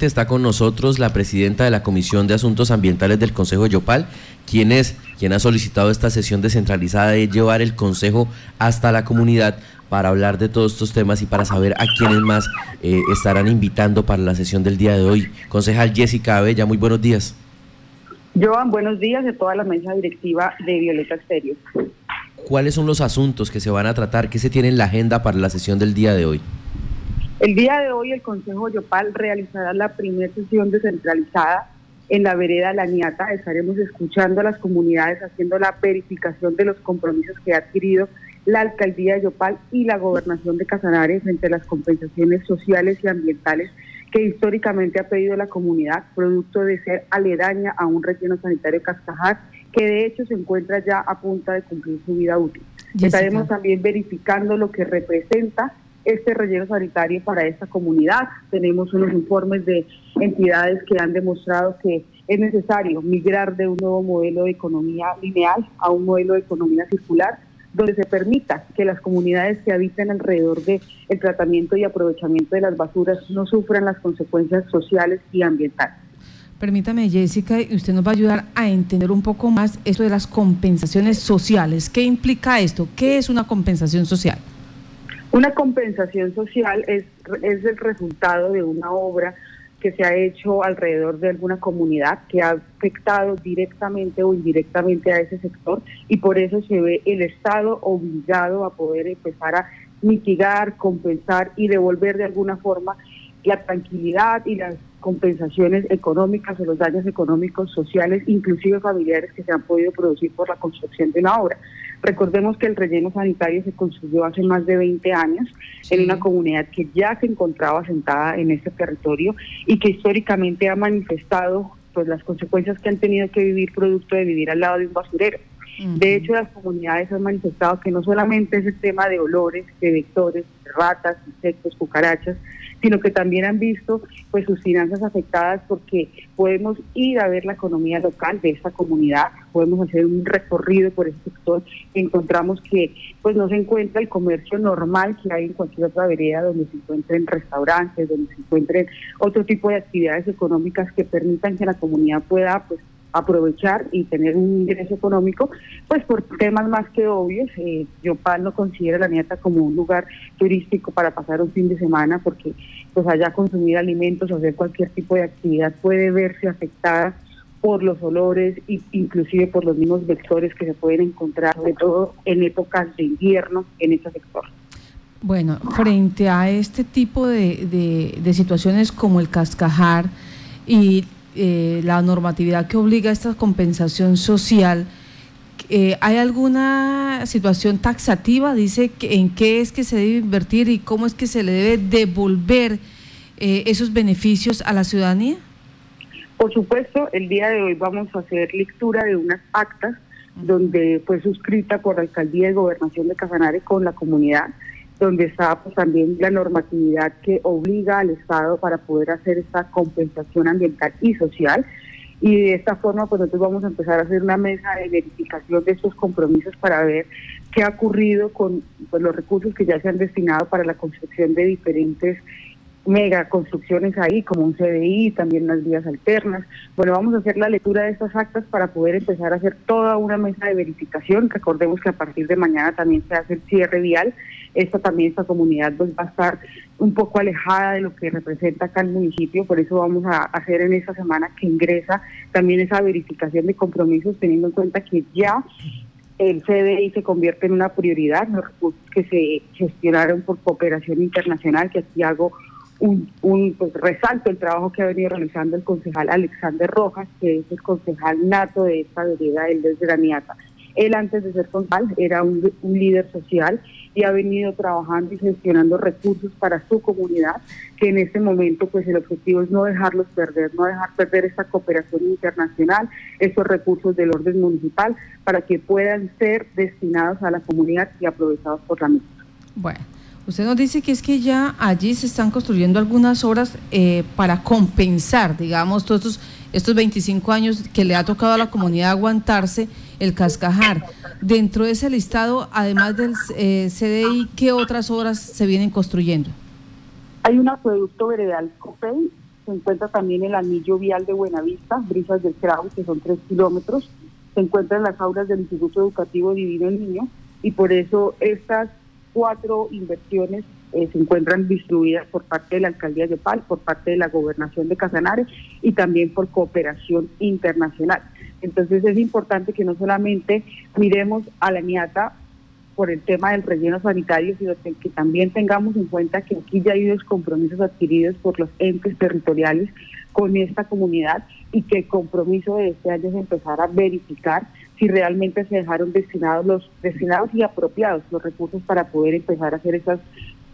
Está con nosotros la presidenta de la Comisión de Asuntos Ambientales del Consejo de Yopal, quien es quien ha solicitado esta sesión descentralizada de llevar el Consejo hasta la comunidad para hablar de todos estos temas y para saber a quiénes más eh, estarán invitando para la sesión del día de hoy. Concejal Jessica Abella, muy buenos días. Joan, buenos días de toda la mesa directiva de Violeta Exterior. ¿Cuáles son los asuntos que se van a tratar? ¿Qué se tiene en la agenda para la sesión del día de hoy? El día de hoy el Consejo Yopal realizará la primera sesión descentralizada en la vereda La Niata. Estaremos escuchando a las comunidades haciendo la verificación de los compromisos que ha adquirido la alcaldía de Yopal y la gobernación de Casanare frente a las compensaciones sociales y ambientales que históricamente ha pedido la comunidad, producto de ser aledaña a un relleno sanitario Cascajar, que de hecho se encuentra ya a punto de cumplir su vida útil. Estaremos también verificando lo que representa este relleno sanitario para esta comunidad. Tenemos unos informes de entidades que han demostrado que es necesario migrar de un nuevo modelo de economía lineal a un modelo de economía circular donde se permita que las comunidades que habitan alrededor del el tratamiento y aprovechamiento de las basuras no sufran las consecuencias sociales y ambientales. Permítame, Jessica, y usted nos va a ayudar a entender un poco más esto de las compensaciones sociales. ¿Qué implica esto? ¿Qué es una compensación social? Una compensación social es, es el resultado de una obra que se ha hecho alrededor de alguna comunidad que ha afectado directamente o indirectamente a ese sector y por eso se ve el Estado obligado a poder empezar a mitigar, compensar y devolver de alguna forma la tranquilidad y las compensaciones económicas o los daños económicos, sociales, inclusive familiares que se han podido producir por la construcción de una obra. Recordemos que el relleno sanitario se construyó hace más de 20 años en una comunidad que ya se encontraba asentada en este territorio y que históricamente ha manifestado pues las consecuencias que han tenido que vivir producto de vivir al lado de un basurero. De hecho, las comunidades han manifestado que no solamente es el tema de olores, de vectores, de ratas, insectos, cucarachas, sino que también han visto pues sus finanzas afectadas porque podemos ir a ver la economía local de esta comunidad, podemos hacer un recorrido por ese sector, encontramos que pues no se encuentra el comercio normal que hay en cualquier otra vereda donde se encuentren restaurantes, donde se encuentren otro tipo de actividades económicas que permitan que la comunidad pueda pues aprovechar y tener un ingreso económico, pues por temas más que obvios. Eh, Yopal no considera la Nieta como un lugar turístico para pasar un fin de semana porque pues allá consumir alimentos hacer cualquier tipo de actividad puede verse afectada por los olores inclusive por los mismos vectores que se pueden encontrar, sobre todo en épocas de invierno en ese sector. Bueno, frente a este tipo de, de, de situaciones como el cascajar y eh, la normatividad que obliga a esta compensación social, eh, ¿hay alguna situación taxativa? Dice que, en qué es que se debe invertir y cómo es que se le debe devolver eh, esos beneficios a la ciudadanía. Por supuesto, el día de hoy vamos a hacer lectura de unas actas donde fue suscrita por la Alcaldía de Gobernación de Casanare con la comunidad donde está pues, también la normatividad que obliga al Estado para poder hacer esta compensación ambiental y social. Y de esta forma, pues nosotros vamos a empezar a hacer una mesa de verificación de estos compromisos para ver qué ha ocurrido con pues, los recursos que ya se han destinado para la construcción de diferentes mega construcciones ahí, como un CDI, también las vías alternas. Bueno, vamos a hacer la lectura de estas actas para poder empezar a hacer toda una mesa de verificación. Recordemos que a partir de mañana también se hace el cierre vial. Esta también, esta comunidad pues, va a estar un poco alejada de lo que representa acá el municipio, por eso vamos a hacer en esta semana que ingresa también esa verificación de compromisos, teniendo en cuenta que ya el CDI se convierte en una prioridad, los recursos que se gestionaron por cooperación internacional, que aquí hago un, pues, resalto el trabajo que ha venido realizando el concejal Alexander Rojas, que es el concejal nato de esta vereda, el desde la Niata. Él antes de ser concejal era un, líder social y ha venido trabajando y gestionando recursos para su comunidad, que en este momento pues el objetivo es no dejarlos perder, no dejar perder esta cooperación internacional, estos recursos del orden municipal, para que puedan ser destinados a la comunidad y aprovechados por la misma. Bueno. Usted nos dice que es que ya allí se están construyendo algunas obras eh, para compensar, digamos, todos estos, estos 25 años que le ha tocado a la comunidad aguantarse el cascajar. Dentro de ese listado, además del eh, CDI, ¿qué otras obras se vienen construyendo? Hay un acueducto veredal COPEI, se encuentra también el anillo vial de Buenavista, Brisas del Crau, que son tres kilómetros, se encuentra en las aulas del Instituto Educativo Divino Niño y por eso estas cuatro inversiones eh, se encuentran distribuidas por parte de la Alcaldía de Pal, por parte de la Gobernación de Casanare y también por cooperación internacional. Entonces es importante que no solamente miremos a la niata por el tema del relleno sanitario, sino que, también tengamos en cuenta que aquí ya hay unos compromisos adquiridos por los entes territoriales con esta comunidad y que el compromiso de este año es empezar a verificar si realmente se dejaron destinados los destinados y apropiados los recursos para poder empezar a hacer esas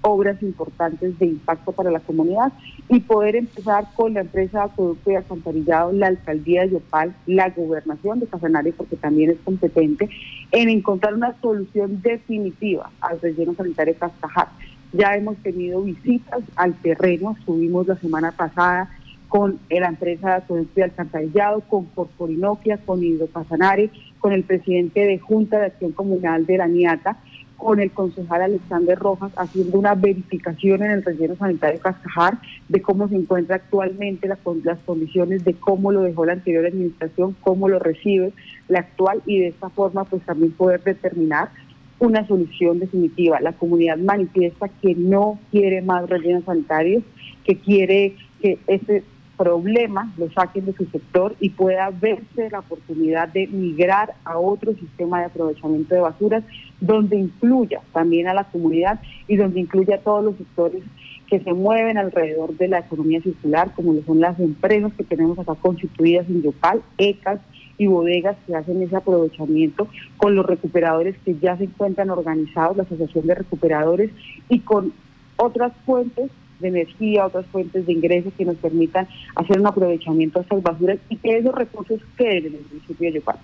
obras importantes de impacto para la comunidad y poder empezar con la empresa de Acueducto y Alcantarillado, la alcaldía de Yopal, la gobernación de Casanare, porque también es competente, en encontrar una solución definitiva al relleno sanitario de Cascajar. Ya hemos tenido visitas al terreno, estuvimos la semana pasada con la empresa de Acueducto y Alcantarillado, con Corporinoquia, con Hidro Casanare, con el presidente de Junta de Acción Comunal de la NIATA, con el concejal Alexander Rojas haciendo una verificación en el relleno sanitario Cascajar de cómo se encuentra actualmente las condiciones de cómo lo dejó la anterior administración, cómo lo recibe la actual y de esta forma pues también poder determinar una solución definitiva. La comunidad manifiesta que no quiere más rellenos sanitarios, que quiere que este problema lo saquen de su sector y pueda verse la oportunidad de migrar a otro sistema de aprovechamiento de basuras donde incluya también a la comunidad y donde incluya a todos los sectores que se mueven alrededor de la economía circular, como lo son las empresas que tenemos acá constituidas en Yopal, ECAS y bodegas que hacen ese aprovechamiento, con los recuperadores que ya se encuentran organizados, la Asociación de Recuperadores, y con otras fuentes de energía, otras fuentes de ingresos que nos permitan hacer un aprovechamiento de estas basuras y que esos recursos queden en el municipio de Yopal.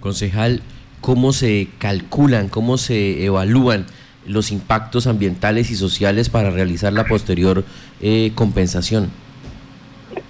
Concejal, ¿cómo se calculan, cómo se evalúan los impactos ambientales y sociales para realizar la posterior eh, compensación?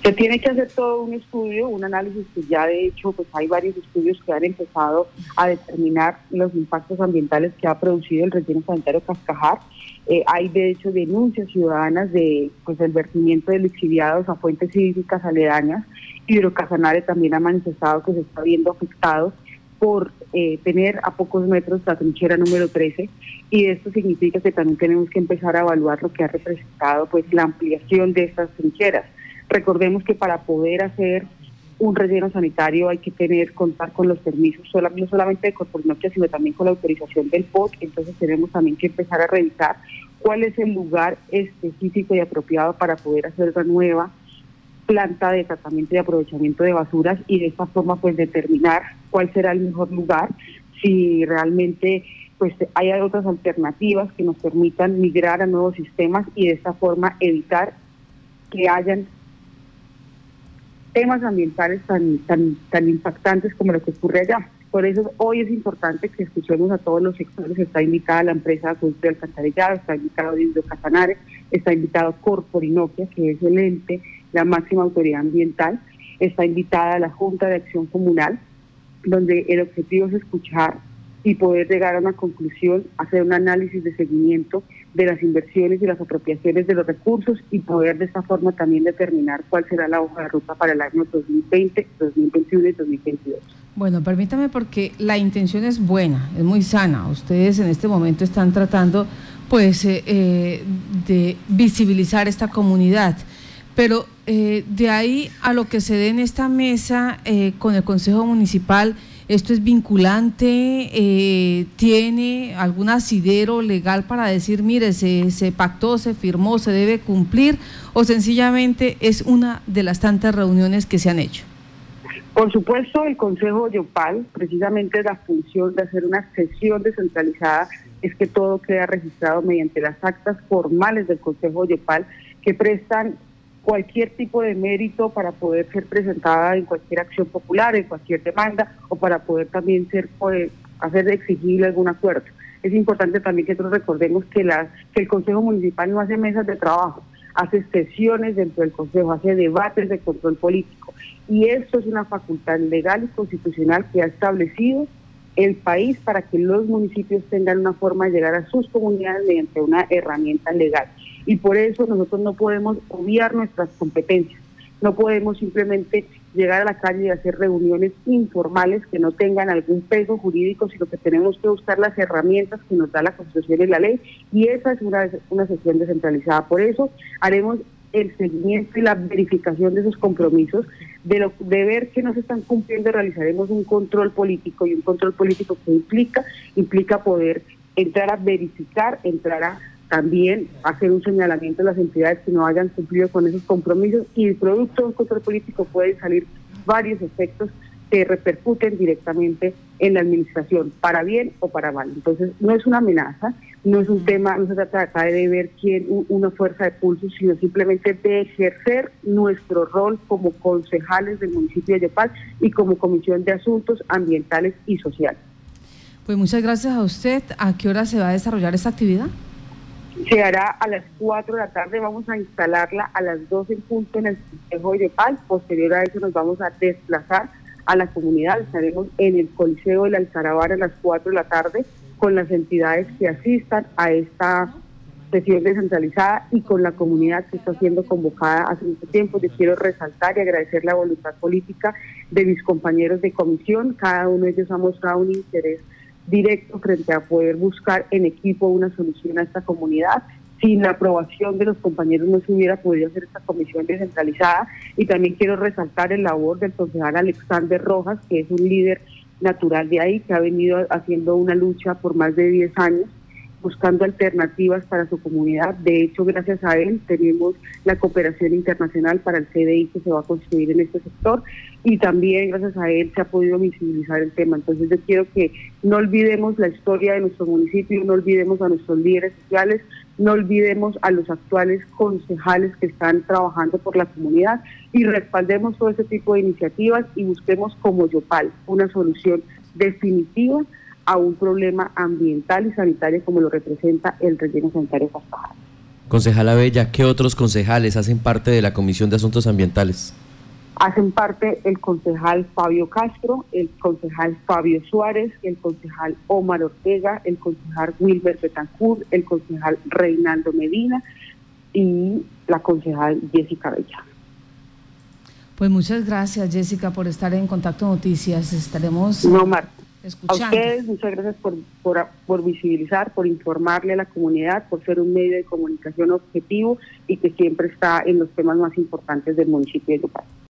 Se tiene que hacer todo un estudio, un análisis que ya de hecho pues hay varios estudios que han empezado a determinar los impactos ambientales que ha producido el relleno sanitario Cascajar. Eh, hay de hecho denuncias ciudadanas de pues el vertimiento de lixiviados a fuentes hídricas aledañas. Hidrocasanare también ha manifestado que se está viendo afectado por eh, tener a pocos metros la trinchera número 13 y esto significa que también tenemos que empezar a evaluar lo que ha representado pues la ampliación de estas trincheras. Recordemos que para poder hacer un relleno sanitario hay que tener, contar con los permisos, no solamente de Corporinoquia, sino también con la autorización del POC, entonces tenemos también que empezar a revisar cuál es el lugar específico y apropiado para poder hacer la nueva planta de tratamiento y aprovechamiento de basuras y de esta forma pues determinar cuál será el mejor lugar, si realmente pues hay otras alternativas que nos permitan migrar a nuevos sistemas y de esta forma evitar que hayan temas ambientales tan, tan, tan impactantes como lo que ocurre allá. Por eso hoy es importante que escuchemos a todos los sectores. Está invitada la empresa de Alcantarillado, está invitado Dindo Casanare, está invitado Corporinoquia, que es el ente, la máxima autoridad ambiental, está invitada la Junta de Acción Comunal, donde el objetivo es escuchar y poder llegar a una conclusión, hacer un análisis de seguimiento de las inversiones y las apropiaciones de los recursos y poder de esta forma también determinar cuál será la hoja de ruta para el año 2020, 2021 y 2022. Bueno, permítame porque la intención es buena, es muy sana. Ustedes en este momento están tratando pues eh, eh, de visibilizar esta comunidad. Pero eh, de ahí a lo que se dé en esta mesa con el Consejo Municipal, ¿Esto es vinculante? Eh, ¿Tiene algún asidero legal para decir, mire, se, se pactó, se firmó, se debe cumplir? ¿O sencillamente es una de las tantas reuniones que se han hecho? Por supuesto, el Consejo Yopal, precisamente la función de hacer una sesión descentralizada es que todo queda registrado mediante las actas formales del Consejo Yopal que prestan cualquier tipo de mérito para poder ser presentada en cualquier acción popular, en cualquier demanda o para poder también ser pues, hacer exigible algún acuerdo. Es importante también que nosotros recordemos que, la, que el Consejo Municipal no hace mesas de trabajo, hace sesiones dentro del Consejo, hace debates de control político. Y esto es una facultad legal y constitucional que ha establecido el país para que los municipios tengan una forma de llegar a sus comunidades mediante una herramienta legal y por eso nosotros no podemos obviar nuestras competencias. No podemos simplemente llegar a la calle y hacer reuniones informales que no tengan algún peso jurídico, sino que tenemos que buscar las herramientas que nos da la Constitución y la ley, y esa es una, una sesión descentralizada. Por eso haremos el seguimiento y la verificación de esos compromisos, de, lo, de ver que no se están cumpliendo, realizaremos un control político y un control político que implica, implica poder entrar a verificar, entrar a también hacer un señalamiento de las entidades que no hayan cumplido con esos compromisos y el producto de un control político pueden salir varios efectos que repercuten directamente en la administración, para bien o para mal. Entonces, no es una amenaza, no es un tema, no se trata acá de ver quién una fuerza de pulso, sino simplemente de ejercer nuestro rol como concejales del municipio de Yopal y como Comisión de Asuntos Ambientales y Sociales. Pues muchas gracias a usted. ¿A qué hora se va a desarrollar esta actividad? Se hará a las 4 de la tarde, vamos a instalarla a las 12 en punto en el Consejo de Yopal. Posterior a eso nos vamos a desplazar a la comunidad. Estaremos en el Coliseo del Alcarabar a las 4 de la tarde con las entidades que asistan a esta sesión descentralizada y con la comunidad que está siendo convocada hace mucho tiempo. Yo quiero resaltar y agradecer la voluntad política de mis compañeros de comisión. Cada uno de ellos ha mostrado un interés directo frente a poder buscar en equipo una solución a esta comunidad. Sin la aprobación de los compañeros no se hubiera podido hacer esta comisión descentralizada. Y también quiero resaltar el labor del concejal Alexander Rojas, que es un líder natural de ahí, que ha venido haciendo una lucha por más de 10 años buscando alternativas para su comunidad. De hecho, gracias a él tenemos la cooperación internacional para el CDI que se va a construir en este sector y también gracias a él se ha podido visibilizar el tema. Entonces yo quiero que no olvidemos la historia de nuestro municipio, no olvidemos a nuestros líderes sociales, no olvidemos a los actuales concejales que están trabajando por la comunidad y respaldemos todo ese tipo de iniciativas y busquemos como Yopal una solución definitiva a un problema ambiental y sanitario como lo representa el relleno sanitario Cascajal. Concejala Bella, ¿qué otros concejales hacen parte de la Comisión de Asuntos Ambientales? Hacen parte el concejal Fabio Castro, el concejal Fabio Suárez, el concejal Omar Ortega, el concejal Wilber Betancourt, el concejal Reinaldo Medina y la concejal Jessica Bella. Pues muchas gracias Jessica por estar en Contacto Noticias. Estaremos... No, a ustedes, muchas gracias por, por, visibilizar, por informarle a la comunidad, por ser un medio de comunicación objetivo y que siempre está en los temas más importantes del municipio de Yucatán.